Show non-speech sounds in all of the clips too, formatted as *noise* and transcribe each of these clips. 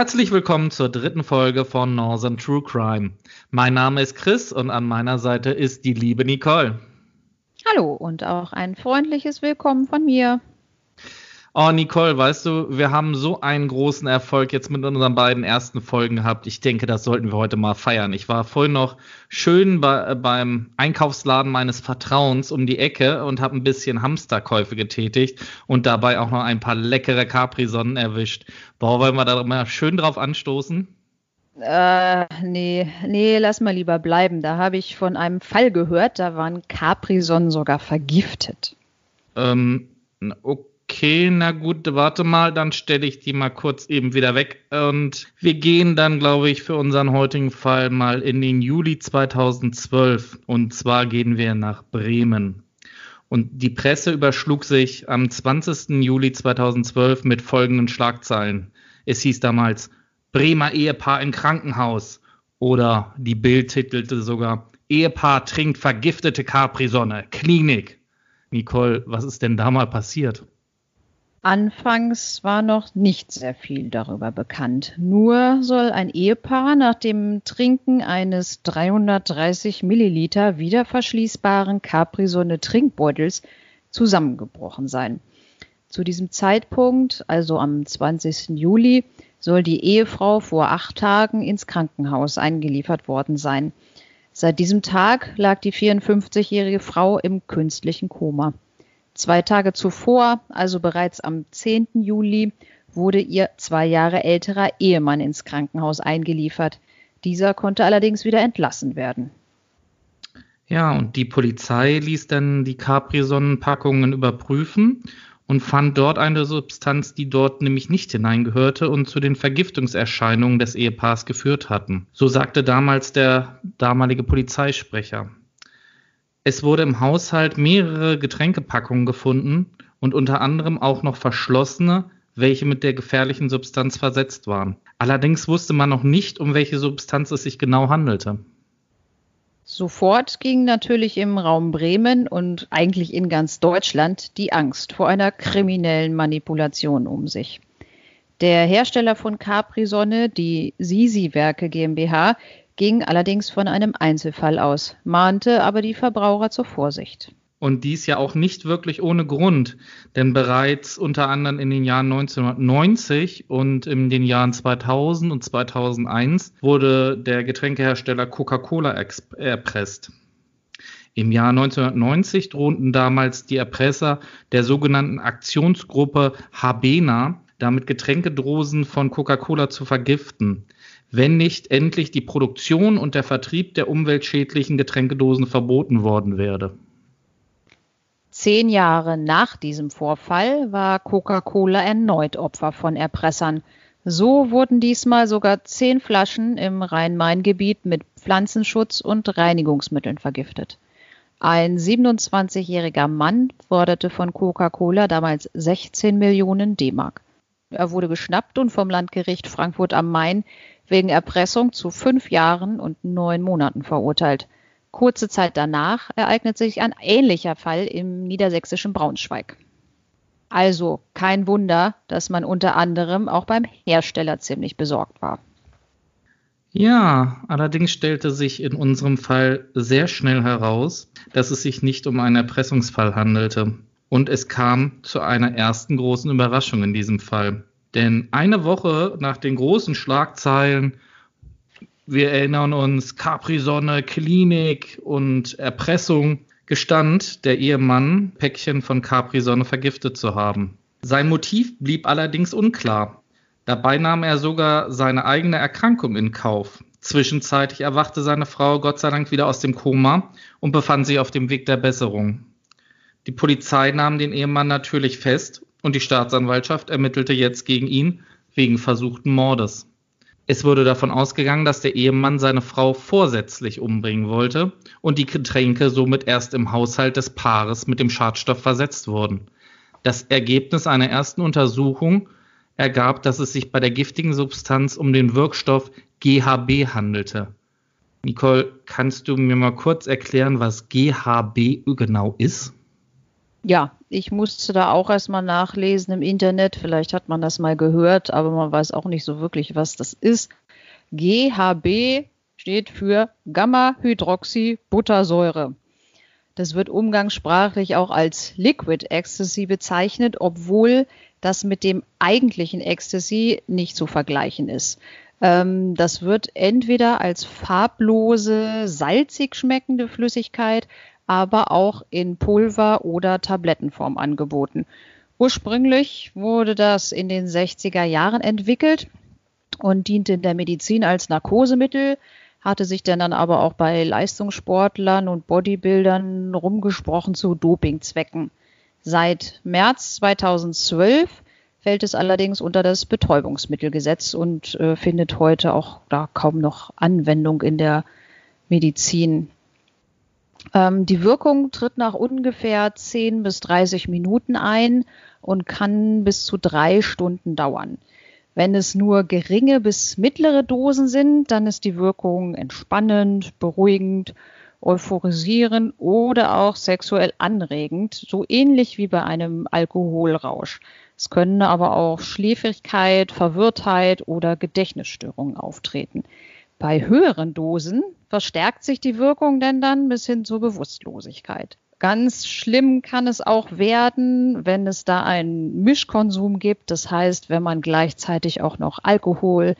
Herzlich willkommen zur dritten Folge von Northern True Crime. Mein Name ist Chris und an meiner Seite ist die liebe Nicole. Hallo und auch ein freundliches Willkommen von mir. Oh, Nicole, weißt du, wir haben so einen großen Erfolg jetzt mit unseren beiden ersten Folgen gehabt. Ich denke, das sollten wir heute mal feiern. Ich war vorhin noch schön bei, beim Einkaufsladen meines Vertrauens um die Ecke und habe ein bisschen Hamsterkäufe getätigt und dabei auch noch ein paar leckere Capri-Sonnen erwischt. Boah, wollen wir da mal schön drauf anstoßen? Äh, nee, nee, lass mal lieber bleiben. Da habe ich von einem Fall gehört, da waren Capri-Sonnen sogar vergiftet. Ähm, okay okay, na gut, warte mal, dann stelle ich die mal kurz eben wieder weg. Und wir gehen dann, glaube ich, für unseren heutigen Fall mal in den Juli 2012. Und zwar gehen wir nach Bremen. Und die Presse überschlug sich am 20. Juli 2012 mit folgenden Schlagzeilen. Es hieß damals Bremer Ehepaar im Krankenhaus. Oder die Bild titelte sogar Ehepaar trinkt vergiftete Capri-Sonne. Klinik. Nicole, was ist denn da mal passiert? Anfangs war noch nicht sehr viel darüber bekannt. Nur soll ein Ehepaar nach dem Trinken eines 330 Milliliter wiederverschließbaren Capri-Sonne Trinkbeutels zusammengebrochen sein. Zu diesem Zeitpunkt, also am 20. Juli, soll die Ehefrau vor acht Tagen ins Krankenhaus eingeliefert worden sein. Seit diesem Tag lag die 54-jährige Frau im künstlichen Koma. Zwei Tage zuvor, also bereits am 10. Juli, wurde ihr zwei Jahre älterer Ehemann ins Krankenhaus eingeliefert. Dieser konnte allerdings wieder entlassen werden. Ja, und die Polizei ließ dann die Capri-Sonnenpackungen überprüfen und fand dort eine Substanz, die dort nämlich nicht hineingehörte und zu den Vergiftungserscheinungen des Ehepaars geführt hatten. So sagte damals der damalige Polizeisprecher. Es wurde im Haushalt mehrere Getränkepackungen gefunden und unter anderem auch noch verschlossene, welche mit der gefährlichen Substanz versetzt waren. Allerdings wusste man noch nicht, um welche Substanz es sich genau handelte. Sofort ging natürlich im Raum Bremen und eigentlich in ganz Deutschland die Angst vor einer kriminellen Manipulation um sich. Der Hersteller von Capri-Sonne, die Sisi-Werke GmbH, ging allerdings von einem Einzelfall aus, mahnte aber die Verbraucher zur Vorsicht. Und dies ja auch nicht wirklich ohne Grund, denn bereits unter anderem in den Jahren 1990 und in den Jahren 2000 und 2001 wurde der Getränkehersteller Coca-Cola erpresst. Im Jahr 1990 drohten damals die Erpresser der sogenannten Aktionsgruppe Habena damit Getränkedrosen von Coca-Cola zu vergiften wenn nicht endlich die Produktion und der Vertrieb der umweltschädlichen Getränkedosen verboten worden wäre. Zehn Jahre nach diesem Vorfall war Coca-Cola erneut Opfer von Erpressern. So wurden diesmal sogar zehn Flaschen im Rhein-Main-Gebiet mit Pflanzenschutz und Reinigungsmitteln vergiftet. Ein 27-jähriger Mann forderte von Coca-Cola damals 16 Millionen D-Mark. Er wurde geschnappt und vom Landgericht Frankfurt am Main wegen Erpressung zu fünf Jahren und neun Monaten verurteilt. Kurze Zeit danach ereignet sich ein ähnlicher Fall im niedersächsischen Braunschweig. Also kein Wunder, dass man unter anderem auch beim Hersteller ziemlich besorgt war. Ja, allerdings stellte sich in unserem Fall sehr schnell heraus, dass es sich nicht um einen Erpressungsfall handelte. Und es kam zu einer ersten großen Überraschung in diesem Fall. Denn eine Woche nach den großen Schlagzeilen, wir erinnern uns, Capri-Sonne, Klinik und Erpressung, gestand der Ehemann, Päckchen von Capri-Sonne vergiftet zu haben. Sein Motiv blieb allerdings unklar. Dabei nahm er sogar seine eigene Erkrankung in Kauf. Zwischenzeitlich erwachte seine Frau Gott sei Dank wieder aus dem Koma und befand sich auf dem Weg der Besserung. Die Polizei nahm den Ehemann natürlich fest und die Staatsanwaltschaft ermittelte jetzt gegen ihn wegen versuchten Mordes. Es wurde davon ausgegangen, dass der Ehemann seine Frau vorsätzlich umbringen wollte und die Getränke somit erst im Haushalt des Paares mit dem Schadstoff versetzt wurden. Das Ergebnis einer ersten Untersuchung ergab, dass es sich bei der giftigen Substanz um den Wirkstoff GHB handelte. Nicole, kannst du mir mal kurz erklären, was GHB genau ist? Ja, Ich musste da auch erstmal nachlesen im Internet. Vielleicht hat man das mal gehört, aber man weiß auch nicht so wirklich, was das ist. GHB steht für Gamma-Hydroxybuttersäure. Das wird umgangssprachlich auch als Liquid Ecstasy bezeichnet, obwohl das mit dem eigentlichen Ecstasy nicht zu vergleichen ist. Ähm, das wird entweder als farblose, salzig schmeckende Flüssigkeit, aber auch in Pulver- oder Tablettenform angeboten. Ursprünglich wurde das in den 60er Jahren entwickelt und diente in der Medizin als Narkosemittel, hatte sich dann, aber auch bei Leistungssportlern und Bodybuildern rumgesprochen zu Dopingzwecken. Seit März 2012 fällt es allerdings unter das Betäubungsmittelgesetz und äh, findet heute auch da kaum noch Anwendung in der Medizin. Ähm, die Wirkung tritt nach ungefähr 10 bis 30 Minuten ein und kann bis zu drei Stunden dauern. Wenn es nur geringe bis mittlere Dosen sind, dann ist die Wirkung entspannend, beruhigend, euphorisierend oder auch sexuell anregend, so ähnlich wie bei einem Alkoholrausch. Es können aber auch Schläfrigkeit, Verwirrtheit oder Gedächtnisstörungen auftreten. Bei höheren Dosen verstärkt sich die Wirkung denn dann bis hin zur Bewusstlosigkeit. Ganz schlimm kann es auch werden, wenn es da einen Mischkonsum gibt. Das heißt, wenn man gleichzeitig auch noch Alkohol,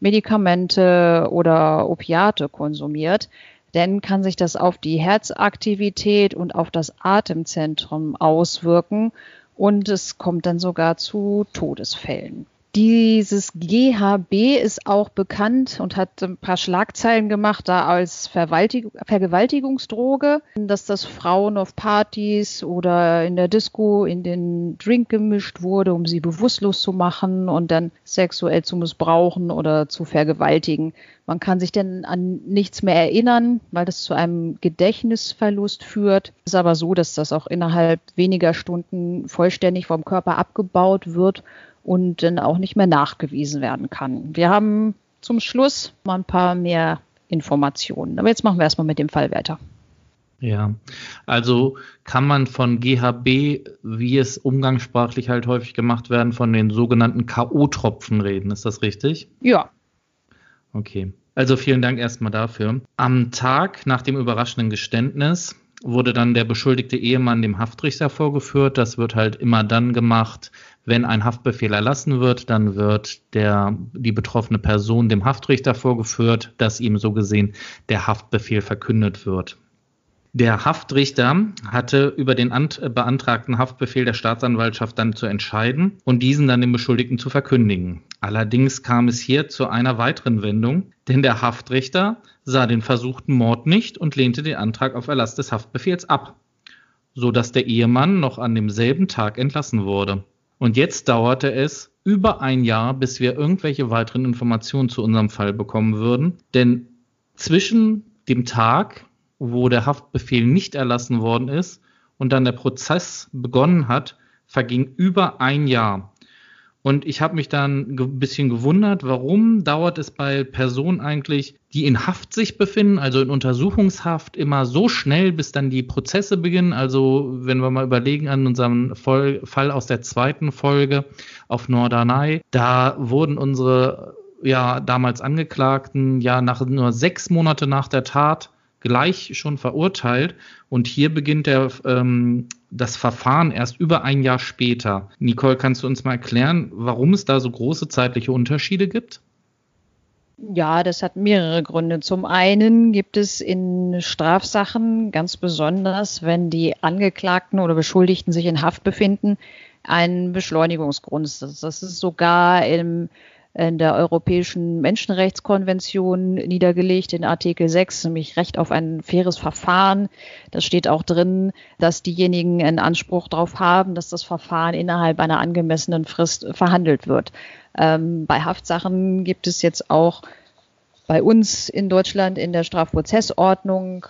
Medikamente oder Opiate konsumiert, dann kann sich das auf die Herzaktivität und auf das Atemzentrum auswirken und es kommt dann sogar zu Todesfällen. Dieses GHB ist auch bekannt und hat ein paar Schlagzeilen gemacht, da als Vergewaltigungsdroge, dass das Frauen auf Partys oder in der Disco in den Drink gemischt wurde, um sie bewusstlos zu machen und dann sexuell zu missbrauchen oder zu vergewaltigen. Man kann sich denn an nichts mehr erinnern, weil das zu einem Gedächtnisverlust führt. Es ist aber so, dass das auch innerhalb weniger Stunden vollständig vom Körper abgebaut wird und dann auch nicht mehr nachgewiesen werden kann. Wir haben zum Schluss mal ein paar mehr Informationen. Aber jetzt machen wir erstmal mit dem Fall weiter. Ja, also kann man von GHB, wie es umgangssprachlich halt häufig gemacht werden, von den sogenannten K.O.-Tropfen reden. Ist das richtig? Ja. Okay. Also vielen Dank erstmal dafür. Am Tag nach dem überraschenden Geständnis wurde dann der beschuldigte Ehemann dem Haftrichter vorgeführt. Das wird halt immer dann gemacht, wenn ein Haftbefehl erlassen wird, dann wird der, die betroffene Person dem Haftrichter vorgeführt, dass ihm so gesehen der Haftbefehl verkündet wird. Der Haftrichter hatte über den beantragten Haftbefehl der Staatsanwaltschaft dann zu entscheiden und diesen dann dem Beschuldigten zu verkündigen. Allerdings kam es hier zu einer weiteren Wendung, denn der Haftrichter sah den versuchten Mord nicht und lehnte den Antrag auf Erlass des Haftbefehls ab, so dass der Ehemann noch an demselben Tag entlassen wurde. Und jetzt dauerte es über ein Jahr, bis wir irgendwelche weiteren Informationen zu unserem Fall bekommen würden. Denn zwischen dem Tag, wo der Haftbefehl nicht erlassen worden ist und dann der Prozess begonnen hat, verging über ein Jahr. Und ich habe mich dann ein bisschen gewundert, warum dauert es bei Personen eigentlich, die in Haft sich befinden, also in Untersuchungshaft, immer so schnell, bis dann die Prozesse beginnen. Also wenn wir mal überlegen an unserem Fall aus der zweiten Folge auf Norderney, da wurden unsere ja damals Angeklagten ja nach nur sechs Monate nach der Tat gleich schon verurteilt. Und hier beginnt der, ähm, das Verfahren erst über ein Jahr später. Nicole, kannst du uns mal erklären, warum es da so große zeitliche Unterschiede gibt? Ja, das hat mehrere Gründe. Zum einen gibt es in Strafsachen ganz besonders, wenn die Angeklagten oder Beschuldigten sich in Haft befinden, einen Beschleunigungsgrund. Das ist sogar im in der Europäischen Menschenrechtskonvention niedergelegt, in Artikel 6, nämlich Recht auf ein faires Verfahren. Da steht auch drin, dass diejenigen einen Anspruch darauf haben, dass das Verfahren innerhalb einer angemessenen Frist verhandelt wird. Ähm, bei Haftsachen gibt es jetzt auch bei uns in Deutschland in der Strafprozessordnung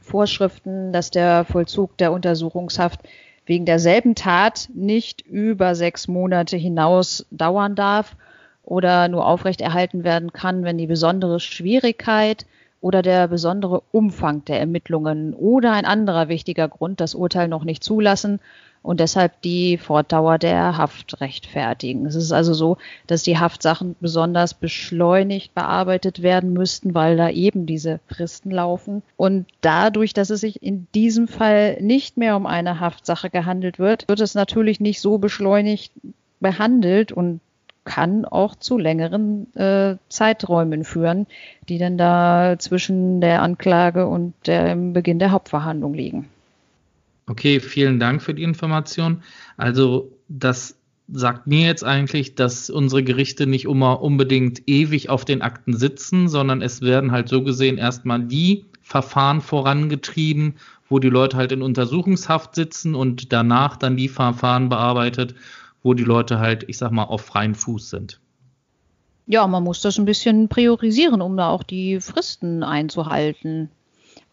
Vorschriften, dass der Vollzug der Untersuchungshaft wegen derselben Tat nicht über sechs Monate hinaus dauern darf oder nur aufrechterhalten werden kann, wenn die besondere Schwierigkeit oder der besondere Umfang der Ermittlungen oder ein anderer wichtiger Grund das Urteil noch nicht zulassen. und deshalb die Fortdauer der Haft rechtfertigen. Es ist also so, dass die Haftsachen besonders beschleunigt bearbeitet werden müssten, weil da eben diese Fristen laufen. Und dadurch, dass es sich in diesem Fall nicht mehr um eine Haftsache gehandelt wird, wird es natürlich nicht so beschleunigt behandelt und kann auch zu längeren äh, Zeiträumen führen, die dann da zwischen der Anklage und dem Beginn der Hauptverhandlung liegen. Okay, vielen Dank für die Information. Also das sagt mir jetzt eigentlich, dass unsere Gerichte nicht immer unbedingt ewig auf den Akten sitzen, sondern es werden halt so gesehen erstmal die Verfahren vorangetrieben, wo die Leute halt in Untersuchungshaft sitzen und danach dann die Verfahren bearbeitet, wo die Leute halt, ich sag mal, auf freien Fuß sind. Ja, man muss das ein bisschen priorisieren, um da auch die Fristen einzuhalten.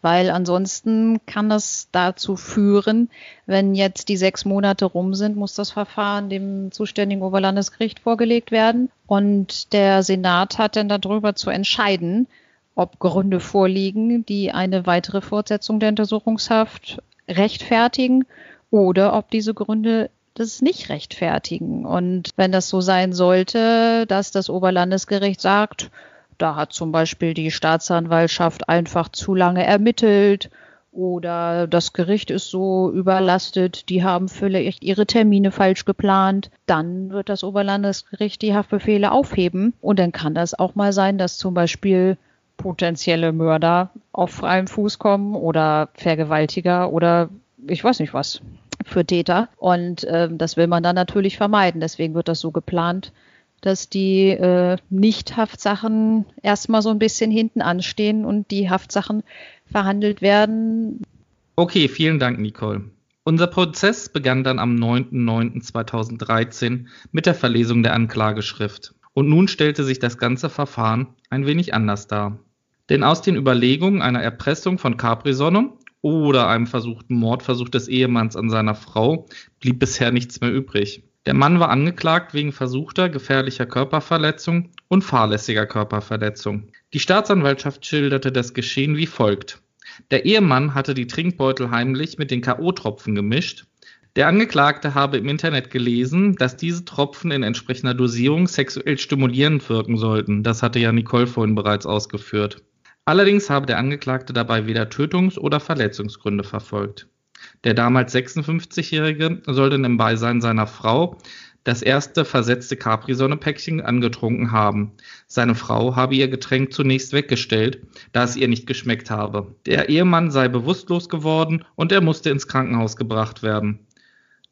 Weil ansonsten kann das dazu führen, wenn jetzt die sechs Monate rum sind, muss das Verfahren dem zuständigen Oberlandesgericht vorgelegt werden. Und der Senat hat dann darüber zu entscheiden, ob Gründe vorliegen, die eine weitere Fortsetzung der Untersuchungshaft rechtfertigen oder ob diese Gründe das nicht rechtfertigen. Und wenn das so sein sollte, dass das Oberlandesgericht sagt, da hat zum Beispiel die Staatsanwaltschaft einfach zu lange ermittelt oder das Gericht ist so überlastet, die haben vielleicht ihre Termine falsch geplant, dann wird das Oberlandesgericht die Haftbefehle aufheben und dann kann das auch mal sein, dass zum Beispiel potenzielle Mörder auf freiem Fuß kommen oder Vergewaltiger oder ich weiß nicht was für Täter. Und äh, das will man dann natürlich vermeiden. Deswegen wird das so geplant, dass die äh, Nicht-Haftsachen erstmal so ein bisschen hinten anstehen und die Haftsachen verhandelt werden. Okay, vielen Dank, Nicole. Unser Prozess begann dann am 9.9.2013 mit der Verlesung der Anklageschrift. Und nun stellte sich das ganze Verfahren ein wenig anders dar. Denn aus den Überlegungen einer Erpressung von Capri-Sonne oder einem versuchten Mordversuch des Ehemanns an seiner Frau blieb bisher nichts mehr übrig. Der Mann war angeklagt wegen versuchter gefährlicher Körperverletzung und fahrlässiger Körperverletzung. Die Staatsanwaltschaft schilderte das Geschehen wie folgt. Der Ehemann hatte die Trinkbeutel heimlich mit den K.O.-Tropfen gemischt. Der Angeklagte habe im Internet gelesen, dass diese Tropfen in entsprechender Dosierung sexuell stimulierend wirken sollten. Das hatte ja Nicole vorhin bereits ausgeführt. Allerdings habe der Angeklagte dabei weder Tötungs- oder Verletzungsgründe verfolgt. Der damals 56-Jährige sollte im Beisein seiner Frau das erste versetzte Capri-Sonne-Päckchen angetrunken haben. Seine Frau habe ihr Getränk zunächst weggestellt, da es ihr nicht geschmeckt habe. Der Ehemann sei bewusstlos geworden und er musste ins Krankenhaus gebracht werden.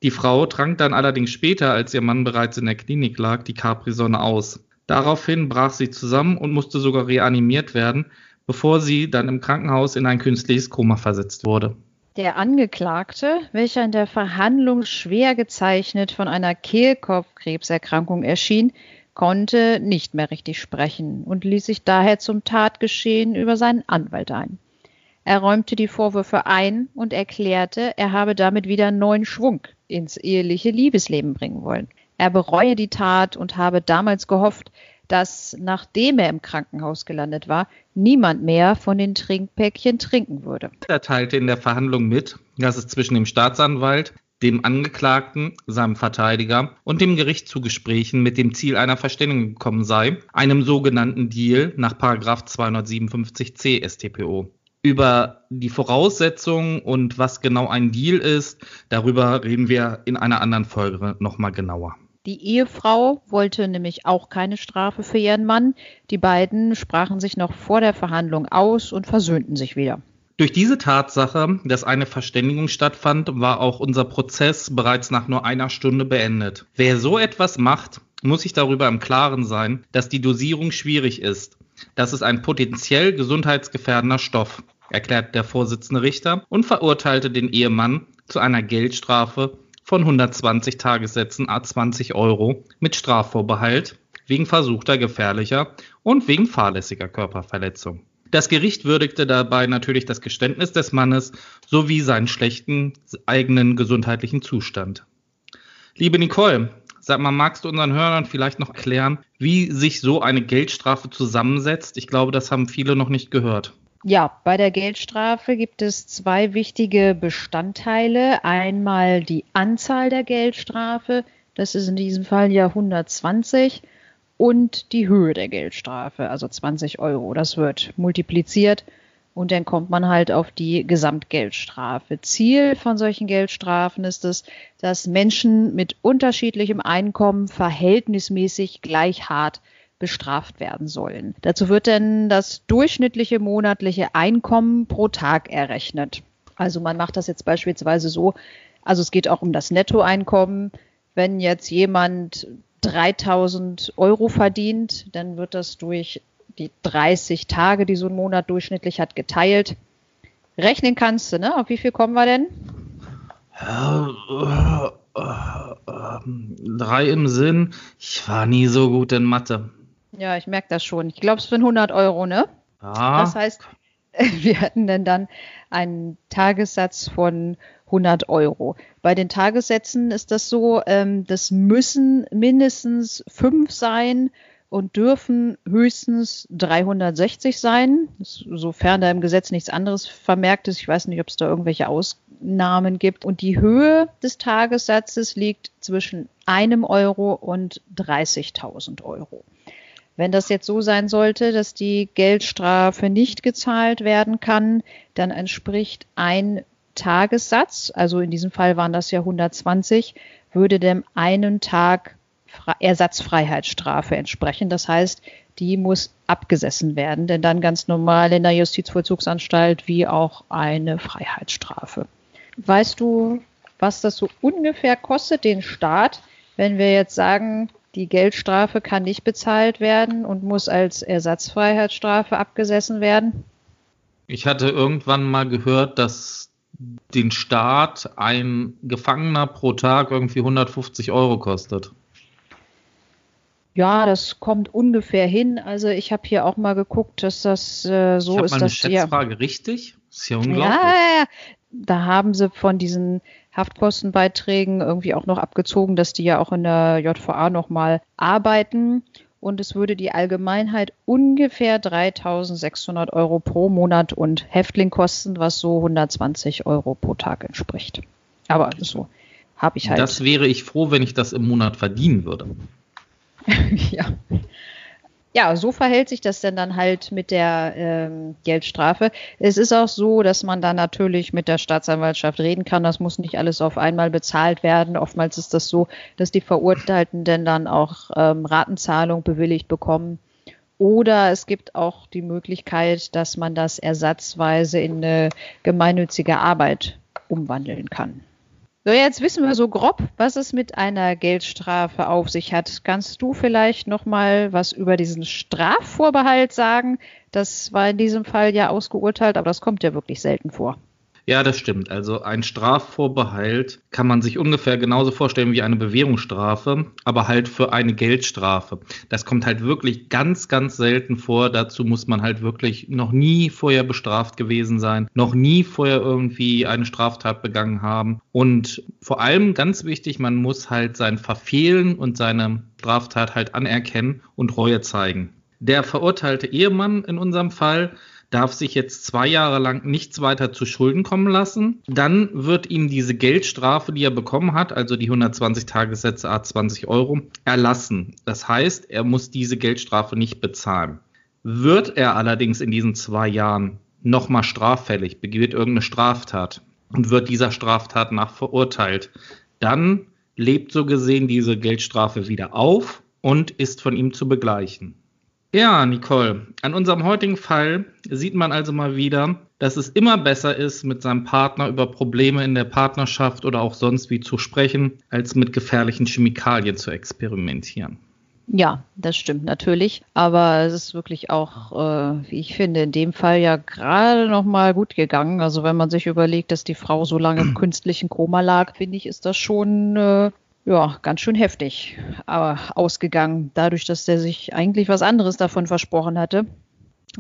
Die Frau trank dann allerdings später, als ihr Mann bereits in der Klinik lag, die Capri-Sonne aus. Daraufhin brach sie zusammen und musste sogar reanimiert werden, bevor sie dann im Krankenhaus in ein künstliches Koma versetzt wurde. Der Angeklagte, welcher in der Verhandlung schwer gezeichnet von einer Kehlkopfkrebserkrankung erschien, konnte nicht mehr richtig sprechen und ließ sich daher zum Tatgeschehen über seinen Anwalt ein. Er räumte die Vorwürfe ein und erklärte, er habe damit wieder neuen Schwung ins eheliche Liebesleben bringen wollen. Er bereue die Tat und habe damals gehofft, dass nachdem er im Krankenhaus gelandet war, niemand mehr von den Trinkpäckchen trinken würde. Er teilte in der Verhandlung mit, dass es zwischen dem Staatsanwalt, dem Angeklagten, seinem Verteidiger und dem Gericht zu Gesprächen mit dem Ziel einer Verständigung gekommen sei, einem sogenannten Deal nach 257c StPO. Über die Voraussetzungen und was genau ein Deal ist, darüber reden wir in einer anderen Folge nochmal genauer. Die Ehefrau wollte nämlich auch keine Strafe für ihren Mann. Die beiden sprachen sich noch vor der Verhandlung aus und versöhnten sich wieder. Durch diese Tatsache, dass eine Verständigung stattfand, war auch unser Prozess bereits nach nur einer Stunde beendet. Wer so etwas macht, muss sich darüber im Klaren sein, dass die Dosierung schwierig ist. Das ist ein potenziell gesundheitsgefährdender Stoff, erklärt der Vorsitzende Richter und verurteilte den Ehemann zu einer Geldstrafe von 120 Tagessätzen a 20 Euro mit Strafvorbehalt wegen versuchter gefährlicher und wegen fahrlässiger Körperverletzung. Das Gericht würdigte dabei natürlich das Geständnis des Mannes sowie seinen schlechten eigenen gesundheitlichen Zustand. Liebe Nicole, sag mal, magst du unseren Hörern vielleicht noch erklären, wie sich so eine Geldstrafe zusammensetzt? Ich glaube, das haben viele noch nicht gehört. Ja, bei der Geldstrafe gibt es zwei wichtige Bestandteile. Einmal die Anzahl der Geldstrafe, das ist in diesem Fall ja 120, und die Höhe der Geldstrafe, also 20 Euro. Das wird multipliziert und dann kommt man halt auf die Gesamtgeldstrafe. Ziel von solchen Geldstrafen ist es, dass Menschen mit unterschiedlichem Einkommen verhältnismäßig gleich hart bestraft werden sollen. Dazu wird dann das durchschnittliche monatliche Einkommen pro Tag errechnet. Also man macht das jetzt beispielsweise so, also es geht auch um das Nettoeinkommen. Wenn jetzt jemand 3000 Euro verdient, dann wird das durch die 30 Tage, die so ein Monat durchschnittlich hat, geteilt. Rechnen kannst du, ne? Auf wie viel kommen wir denn? Äh, äh, äh, drei im Sinn. Ich war nie so gut in Mathe. Ja, ich merke das schon. Ich glaube, es sind 100 Euro, ne? Ja. Das heißt, *laughs* wir hatten denn dann einen Tagessatz von 100 Euro. Bei den Tagessätzen ist das so, ähm, das müssen mindestens fünf sein und dürfen höchstens 360 sein, sofern da im Gesetz nichts anderes vermerkt ist. Ich weiß nicht, ob es da irgendwelche Ausnahmen gibt. Und die Höhe des Tagessatzes liegt zwischen einem Euro und 30.000 Euro. Wenn das jetzt so sein sollte, dass die Geldstrafe nicht gezahlt werden kann, dann entspricht ein Tagessatz, also in diesem Fall waren das ja 120, würde dem einen Tag Ersatzfreiheitsstrafe entsprechen. Das heißt, die muss abgesessen werden, denn dann ganz normal in der Justizvollzugsanstalt wie auch eine Freiheitsstrafe. Weißt du, was das so ungefähr kostet, den Staat, wenn wir jetzt sagen, die Geldstrafe kann nicht bezahlt werden und muss als Ersatzfreiheitsstrafe abgesessen werden. Ich hatte irgendwann mal gehört, dass den Staat ein Gefangener pro Tag irgendwie 150 Euro kostet. Ja, das kommt ungefähr hin. Also ich habe hier auch mal geguckt, dass das äh, so ich ist. Mal eine Schätzfrage ja, richtig? ist ja unglaublich. Ja, da haben sie von diesen Haftkostenbeiträgen irgendwie auch noch abgezogen, dass die ja auch in der JVA nochmal arbeiten. Und es würde die Allgemeinheit ungefähr 3600 Euro pro Monat und Häftling kosten, was so 120 Euro pro Tag entspricht. Aber so habe ich halt. Das wäre ich froh, wenn ich das im Monat verdienen würde. *laughs* ja ja, so verhält sich das denn dann halt mit der ähm, Geldstrafe. Es ist auch so, dass man da natürlich mit der Staatsanwaltschaft reden kann. Das muss nicht alles auf einmal bezahlt werden. Oftmals ist das so, dass die Verurteilten denn dann auch ähm, Ratenzahlung bewilligt bekommen. Oder es gibt auch die Möglichkeit, dass man das ersatzweise in eine gemeinnützige Arbeit umwandeln kann. So, jetzt wissen wir so grob, was es mit einer Geldstrafe auf sich hat. Kannst du vielleicht noch mal was über diesen Strafvorbehalt sagen? Das war in diesem Fall ja ausgeurteilt, aber das kommt ja wirklich selten vor. Ja, das stimmt. Also ein Strafvorbehalt kann man sich ungefähr genauso vorstellen wie eine Bewährungsstrafe, aber halt für eine Geldstrafe. Das kommt halt wirklich ganz, ganz selten vor. Dazu muss man halt wirklich noch nie vorher bestraft gewesen sein, noch nie vorher irgendwie eine Straftat begangen haben. Und vor allem ganz wichtig, man muss halt sein Verfehlen und seine Straftat halt anerkennen und Reue zeigen. Der verurteilte Ehemann in unserem Fall darf sich jetzt zwei Jahre lang nichts weiter zu Schulden kommen lassen. Dann wird ihm diese Geldstrafe, die er bekommen hat, also die 120 Tagessätze A 20 Euro, erlassen. Das heißt, er muss diese Geldstrafe nicht bezahlen. Wird er allerdings in diesen zwei Jahren nochmal straffällig, begeht irgendeine Straftat und wird dieser Straftat nach verurteilt, dann lebt so gesehen diese Geldstrafe wieder auf und ist von ihm zu begleichen. Ja, Nicole, an unserem heutigen Fall sieht man also mal wieder, dass es immer besser ist, mit seinem Partner über Probleme in der Partnerschaft oder auch sonst wie zu sprechen, als mit gefährlichen Chemikalien zu experimentieren. Ja, das stimmt natürlich, aber es ist wirklich auch, äh, wie ich finde, in dem Fall ja gerade noch mal gut gegangen. Also wenn man sich überlegt, dass die Frau so lange im *clears throat* künstlichen Koma lag, finde ich, ist das schon äh, ja, ganz schön heftig aber ausgegangen. Dadurch, dass der sich eigentlich was anderes davon versprochen hatte,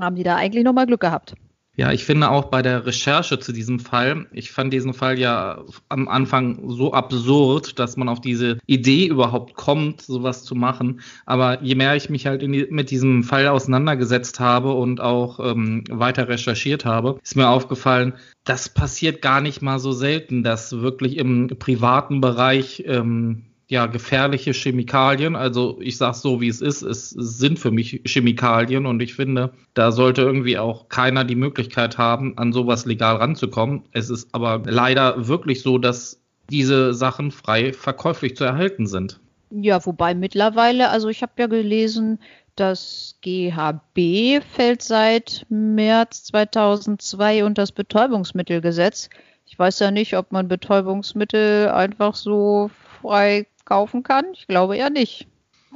haben die da eigentlich nochmal Glück gehabt. Ja, ich finde auch bei der Recherche zu diesem Fall, ich fand diesen Fall ja am Anfang so absurd, dass man auf diese Idee überhaupt kommt, sowas zu machen. Aber je mehr ich mich halt die, mit diesem Fall auseinandergesetzt habe und auch ähm, weiter recherchiert habe, ist mir aufgefallen, das passiert gar nicht mal so selten, dass wirklich im privaten Bereich ähm, ja, gefährliche Chemikalien. Also ich sage so, wie es ist. Es sind für mich Chemikalien und ich finde, da sollte irgendwie auch keiner die Möglichkeit haben, an sowas legal ranzukommen. Es ist aber leider wirklich so, dass diese Sachen frei verkäuflich zu erhalten sind. Ja, wobei mittlerweile, also ich habe ja gelesen, das GHB fällt seit März 2002 unter das Betäubungsmittelgesetz. Ich weiß ja nicht, ob man Betäubungsmittel einfach so frei kaufen kann? Ich glaube eher nicht.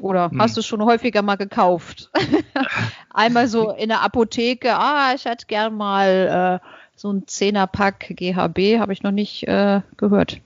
Oder hm. hast du es schon häufiger mal gekauft? *laughs* Einmal so in der Apotheke, ah, ich hätte gern mal äh, so ein Zehnerpack GHB, habe ich noch nicht äh, gehört.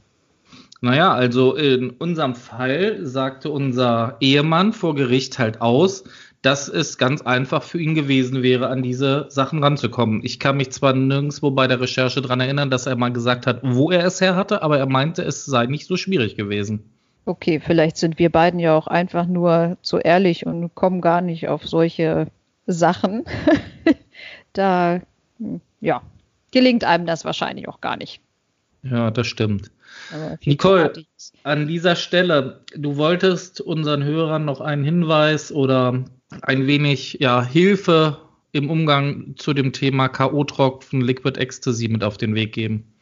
Naja, also in unserem Fall sagte unser Ehemann vor Gericht halt aus, dass es ganz einfach für ihn gewesen wäre, an diese Sachen ranzukommen. Ich kann mich zwar nirgendwo bei der Recherche daran erinnern, dass er mal gesagt hat, wo er es her hatte, aber er meinte, es sei nicht so schwierig gewesen. Okay, vielleicht sind wir beiden ja auch einfach nur zu ehrlich und kommen gar nicht auf solche Sachen. *laughs* da, ja, gelingt einem das wahrscheinlich auch gar nicht. Ja, das stimmt. Nicole, an dieser Stelle, du wolltest unseren Hörern noch einen Hinweis oder ein wenig ja, Hilfe im Umgang zu dem Thema K.O.-Tropfen Liquid Ecstasy mit auf den Weg geben.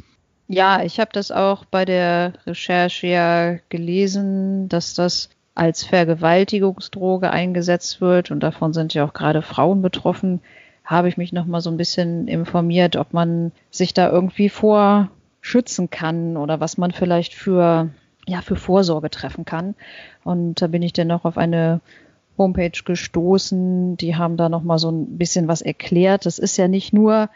Ja, ich habe das auch bei der Recherche ja gelesen, dass das als Vergewaltigungsdroge eingesetzt wird und davon sind ja auch gerade Frauen betroffen. Habe ich mich noch mal so ein bisschen informiert, ob man sich da irgendwie vor schützen kann oder was man vielleicht für ja für Vorsorge treffen kann. Und da bin ich dann noch auf eine Homepage gestoßen. Die haben da noch mal so ein bisschen was erklärt. Das ist ja nicht nur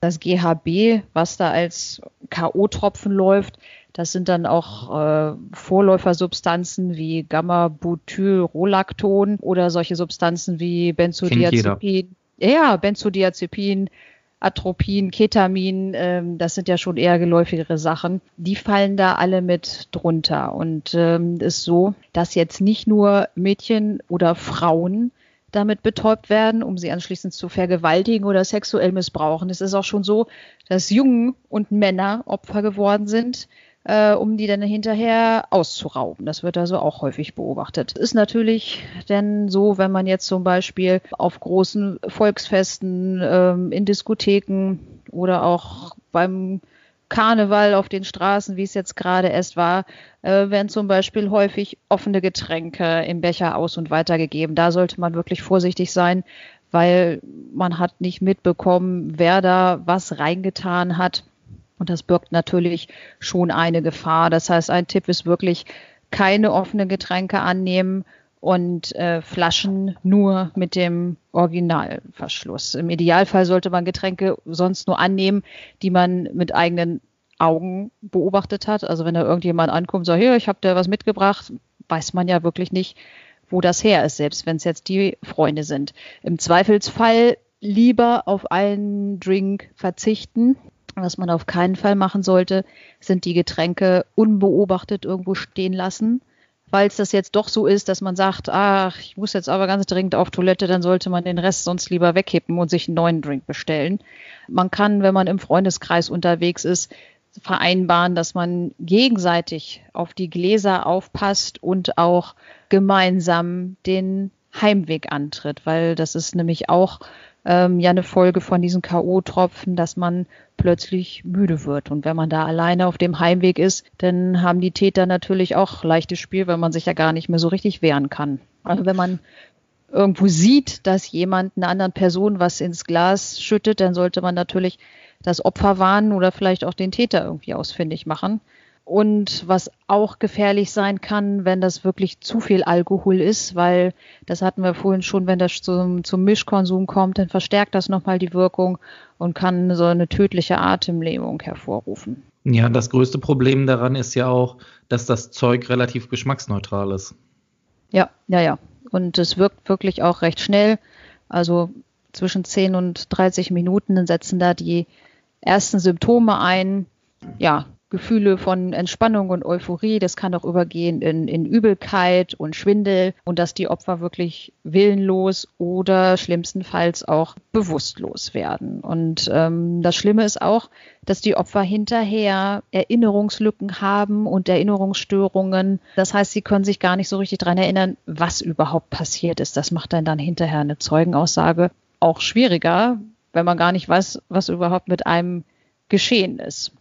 das GHB, was da als K.O.-Tropfen läuft, das sind dann auch äh, Vorläufersubstanzen wie Gamma-Butylrolacton oder solche Substanzen wie Benzodiazepin. Ja, Benzodiazepin, Atropin, Ketamin, ähm, das sind ja schon eher geläufigere Sachen. Die fallen da alle mit drunter. Und ähm, ist so, dass jetzt nicht nur Mädchen oder Frauen damit betäubt werden, um sie anschließend zu vergewaltigen oder sexuell missbrauchen. Es ist auch schon so, dass Jungen und Männer Opfer geworden sind, äh, um die dann hinterher auszurauben. Das wird also auch häufig beobachtet. Ist natürlich denn so, wenn man jetzt zum Beispiel auf großen Volksfesten, ähm, in Diskotheken oder auch beim Karneval auf den Straßen, wie es jetzt gerade erst war, äh, werden zum Beispiel häufig offene Getränke im Becher aus- und weitergegeben. Da sollte man wirklich vorsichtig sein, weil man hat nicht mitbekommen, wer da was reingetan hat. Und das birgt natürlich schon eine Gefahr. Das heißt, ein Tipp ist wirklich, keine offenen Getränke annehmen und äh, Flaschen nur mit dem Originalverschluss. Im Idealfall sollte man Getränke sonst nur annehmen, die man mit eigenen Augen beobachtet hat. Also wenn da irgendjemand ankommt, sagt, hier, ich habe dir was mitgebracht, weiß man ja wirklich nicht, wo das her ist, selbst wenn es jetzt die Freunde sind. Im Zweifelsfall lieber auf einen Drink verzichten. Was man auf keinen Fall machen sollte, sind die Getränke unbeobachtet irgendwo stehen lassen falls das jetzt doch so ist, dass man sagt, ach, ich muss jetzt aber ganz dringend auf Toilette, dann sollte man den Rest sonst lieber wegkippen und sich einen neuen Drink bestellen. Man kann, wenn man im Freundeskreis unterwegs ist, vereinbaren, dass man gegenseitig auf die Gläser aufpasst und auch gemeinsam den Heimweg antritt, weil das ist nämlich auch ähm, ja eine Folge von diesen K.O.-Tropfen, dass man plötzlich müde wird. Und wenn man da alleine auf dem Heimweg ist, dann haben die Täter natürlich auch leichtes Spiel, weil man sich ja gar nicht mehr so richtig wehren kann. Also wenn man irgendwo sieht, dass jemand einer anderen Person was ins Glas schüttet, dann sollte man natürlich das Opfer warnen oder vielleicht auch den Täter irgendwie ausfindig machen. Und was auch gefährlich sein kann, wenn das wirklich zu viel Alkohol ist, weil das hatten wir vorhin schon, wenn das zum, zum Mischkonsum kommt, dann verstärkt das nochmal die Wirkung und kann so eine tödliche Atemlähmung hervorrufen. Ja, das größte Problem daran ist ja auch, dass das Zeug relativ geschmacksneutral ist. Ja, ja, ja. Und es wirkt wirklich auch recht schnell. Also zwischen 10 und 30 Minuten, setzen da die ersten Symptome ein. Ja, Gefühle von Entspannung und Euphorie. Das kann auch übergehen in, in Übelkeit und Schwindel und dass die Opfer wirklich willenlos oder schlimmstenfalls auch bewusstlos werden. Und ähm, das Schlimme ist auch, dass die Opfer hinterher Erinnerungslücken haben und Erinnerungsstörungen. Das heißt, sie können sich gar nicht so richtig daran erinnern, was überhaupt passiert ist. Das macht dann dann hinterher eine Zeugenaussage auch schwieriger, wenn man gar nicht weiß, was überhaupt mit einem geschehen ist.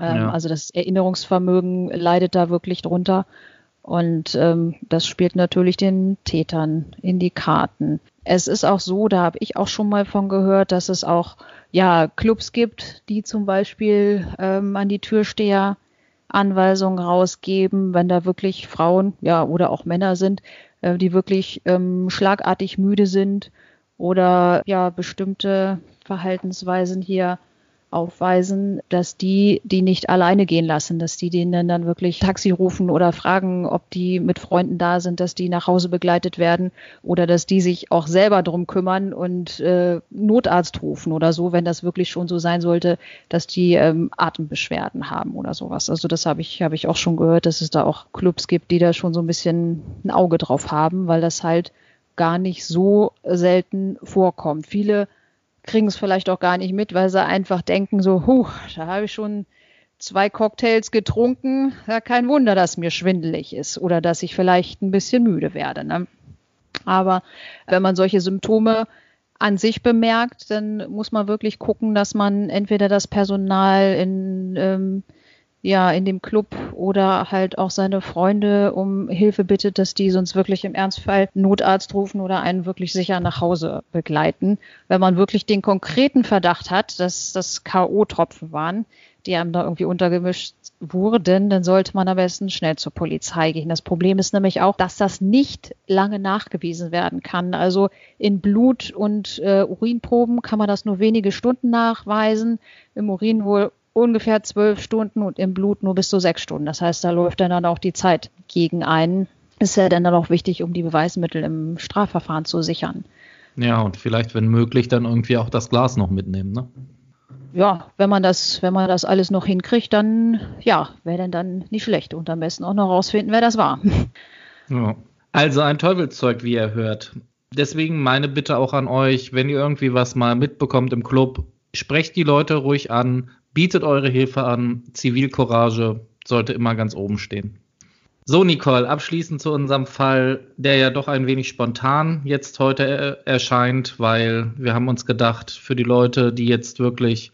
Ähm, ja. Also das Erinnerungsvermögen leidet da wirklich drunter. Und ähm, das spielt natürlich den Tätern in die Karten. Es ist auch so, da habe ich auch schon mal von gehört, dass es auch ja Clubs gibt, die zum Beispiel ähm, an die Türsteher Anweisungen rausgeben, wenn da wirklich Frauen, ja oder auch Männer sind, äh, die wirklich ähm, schlagartig müde sind oder ja bestimmte Verhaltensweisen hier aufweisen, dass die die nicht alleine gehen lassen, dass die denen dann wirklich Taxi rufen oder fragen, ob die mit Freunden da sind, dass die nach Hause begleitet werden oder dass die sich auch selber drum kümmern und äh, Notarzt rufen oder so, wenn das wirklich schon so sein sollte, dass die ähm, Atembeschwerden haben oder sowas. Also das habe ich habe ich auch schon gehört, dass es da auch Clubs gibt, die da schon so ein bisschen ein Auge drauf haben, weil das halt gar nicht so selten vorkommt. Viele kriegen es vielleicht auch gar nicht mit, weil sie einfach denken so, huh, da habe ich schon zwei Cocktails getrunken, ja, kein Wunder, dass mir schwindelig ist oder dass ich vielleicht ein bisschen müde werde. Ne? Aber wenn man solche Symptome an sich bemerkt, dann muss man wirklich gucken, dass man entweder das Personal in ähm, ja in dem Club oder halt auch seine Freunde um Hilfe bittet, dass die sonst wirklich im Ernstfall Notarzt rufen oder einen wirklich sicher nach Hause begleiten. Wenn man wirklich den konkreten Verdacht hat, dass das K.O.-Tropfen waren, die einem da irgendwie untergemischt wurden, dann sollte man am besten schnell zur Polizei gehen. Das Problem ist nämlich auch, dass das nicht lange nachgewiesen werden kann. Also in Blut- und äh, Urinproben kann man das nur wenige Stunden nachweisen, im Urin wohl ungefähr zwölf Stunden und im Blut nur bis zu sechs Stunden. Das heißt, da läuft dann auch die Zeit gegen einen. Ist ja dann auch wichtig, um die Beweismittel im Strafverfahren zu sichern. Ja, und vielleicht, wenn möglich, dann irgendwie auch das Glas noch mitnehmen, ne? Ja, wenn man das, wenn man das alles noch hinkriegt, dann ja, wäre denn dann nicht schlecht. Und am besten auch noch rausfinden, wer das war. Ja. Also ein Teufelszeug, wie ihr hört. Deswegen meine Bitte auch an euch, wenn ihr irgendwie was mal mitbekommt im Club, sprecht die Leute ruhig an, bietet eure Hilfe an. Zivilcourage sollte immer ganz oben stehen. So, Nicole, abschließend zu unserem Fall, der ja doch ein wenig spontan jetzt heute er erscheint, weil wir haben uns gedacht, für die Leute, die jetzt wirklich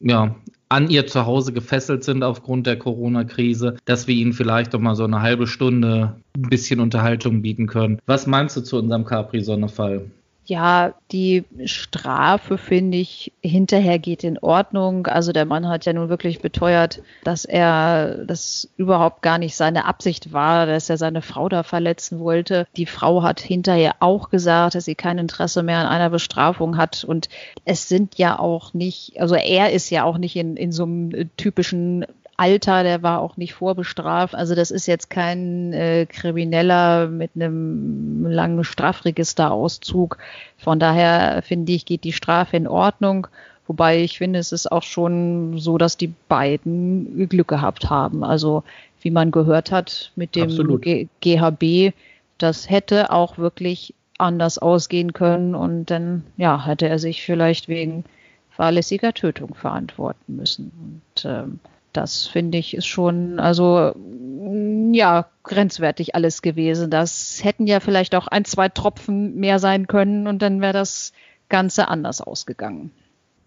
ja, an ihr Zuhause gefesselt sind aufgrund der Corona-Krise, dass wir ihnen vielleicht doch mal so eine halbe Stunde ein bisschen Unterhaltung bieten können. Was meinst du zu unserem Capri-Sonne-Fall? Ja, die Strafe finde ich hinterher geht in Ordnung. Also der Mann hat ja nun wirklich beteuert, dass er das überhaupt gar nicht seine Absicht war, dass er seine Frau da verletzen wollte. Die Frau hat hinterher auch gesagt, dass sie kein Interesse mehr an einer Bestrafung hat. Und es sind ja auch nicht, also er ist ja auch nicht in, in so einem typischen Alter, der war auch nicht vorbestraft. Also das ist jetzt kein äh, Krimineller mit einem langen Strafregisterauszug. Von daher finde ich, geht die Strafe in Ordnung. Wobei ich finde, es ist auch schon so, dass die beiden Glück gehabt haben. Also wie man gehört hat mit dem GHB, das hätte auch wirklich anders ausgehen können und dann ja hätte er sich vielleicht wegen fahrlässiger Tötung verantworten müssen. Und ähm, das finde ich ist schon, also mm, ja, grenzwertig alles gewesen. Das hätten ja vielleicht auch ein, zwei Tropfen mehr sein können und dann wäre das Ganze anders ausgegangen.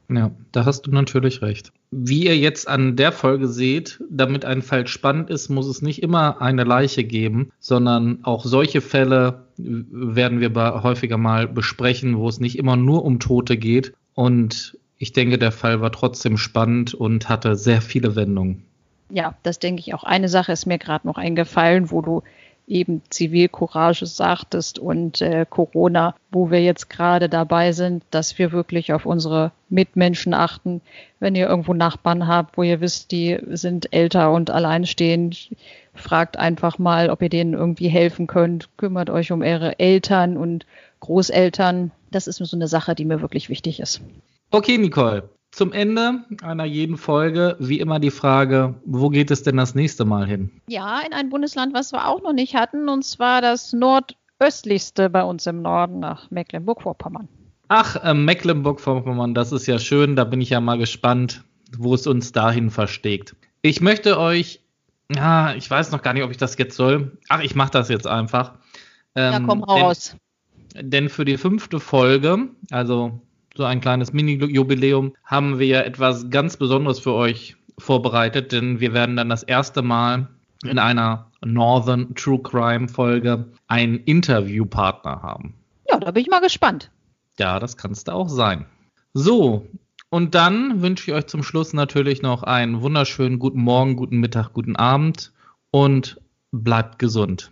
Ja, da hast du natürlich recht. Wie ihr jetzt an der Folge seht, damit ein Fall spannend ist, muss es nicht immer eine Leiche geben, sondern auch solche Fälle werden wir häufiger mal besprechen, wo es nicht immer nur um Tote geht. Und ich denke, der Fall war trotzdem spannend und hatte sehr viele Wendungen. Ja, das denke ich auch. Eine Sache ist mir gerade noch eingefallen, wo du eben Zivilcourage sagtest und äh, Corona, wo wir jetzt gerade dabei sind, dass wir wirklich auf unsere Mitmenschen achten. Wenn ihr irgendwo Nachbarn habt, wo ihr wisst, die sind älter und alleinstehend, fragt einfach mal, ob ihr denen irgendwie helfen könnt. Kümmert euch um eure Eltern und Großeltern. Das ist so eine Sache, die mir wirklich wichtig ist. Okay, Nicole. Zum Ende einer jeden Folge wie immer die Frage, wo geht es denn das nächste Mal hin? Ja, in ein Bundesland, was wir auch noch nicht hatten, und zwar das nordöstlichste bei uns im Norden nach Mecklenburg-Vorpommern. Ach, äh, Mecklenburg-Vorpommern, das ist ja schön. Da bin ich ja mal gespannt, wo es uns dahin versteckt. Ich möchte euch, ja, ich weiß noch gar nicht, ob ich das jetzt soll. Ach, ich mache das jetzt einfach. Ähm, ja, komm raus. Denn, denn für die fünfte Folge, also so ein kleines Mini-Jubiläum, haben wir etwas ganz Besonderes für euch vorbereitet, denn wir werden dann das erste Mal in einer Northern True Crime Folge einen Interviewpartner haben. Ja, da bin ich mal gespannt. Ja, das kannst du auch sein. So, und dann wünsche ich euch zum Schluss natürlich noch einen wunderschönen guten Morgen, guten Mittag, guten Abend und bleibt gesund.